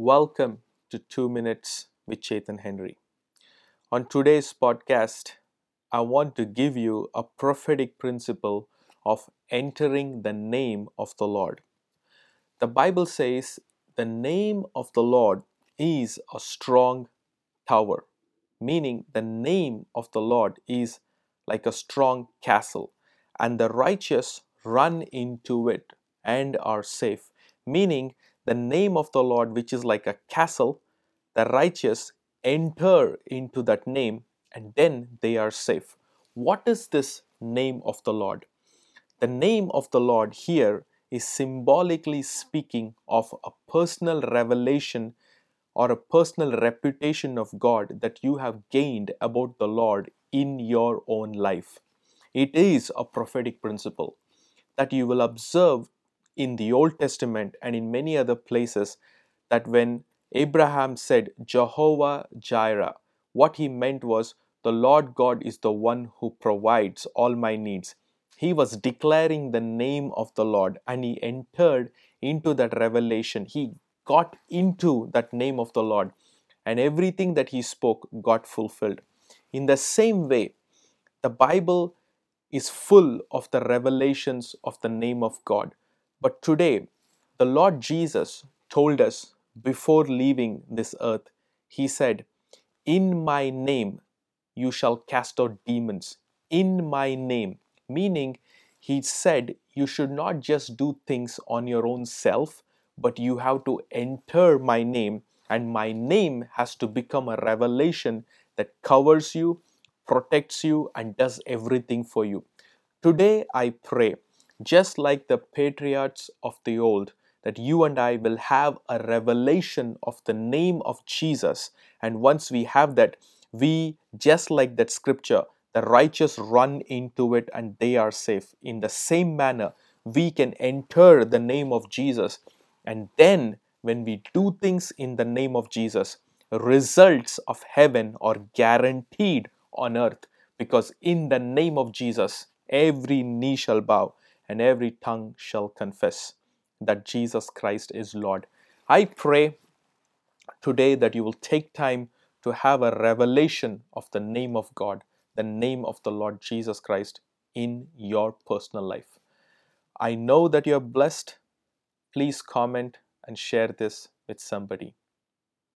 Welcome to 2 Minutes with Chethan Henry. On today's podcast, I want to give you a prophetic principle of entering the name of the Lord. The Bible says the name of the Lord is a strong tower, meaning the name of the Lord is like a strong castle, and the righteous run into it and are safe, meaning the name of the Lord, which is like a castle, the righteous enter into that name and then they are safe. What is this name of the Lord? The name of the Lord here is symbolically speaking of a personal revelation or a personal reputation of God that you have gained about the Lord in your own life. It is a prophetic principle that you will observe in the Old Testament and in many other places that when Abraham said Jehovah Jireh, what he meant was the Lord God is the one who provides all my needs. He was declaring the name of the Lord and he entered into that revelation. He got into that name of the Lord and everything that he spoke got fulfilled. In the same way, the Bible is full of the revelations of the name of God. But today, the Lord Jesus told us before leaving this earth, He said, In my name you shall cast out demons. In my name. Meaning, He said you should not just do things on your own self, but you have to enter my name, and my name has to become a revelation that covers you, protects you, and does everything for you. Today, I pray just like the patriarchs of the old, that you and I will have a revelation of the name of Jesus. And once we have that, we, just like that scripture, the righteous run into it and they are safe. In the same manner, we can enter the name of Jesus. And then, when we do things in the name of Jesus, results of heaven are guaranteed on earth because in the name of Jesus, every knee shall bow and every tongue shall confess that Jesus Christ is Lord. I pray today that you will take time to have a revelation of the name of God, the name of the Lord Jesus Christ in your personal life. I know that you're blessed. Please comment and share this with somebody.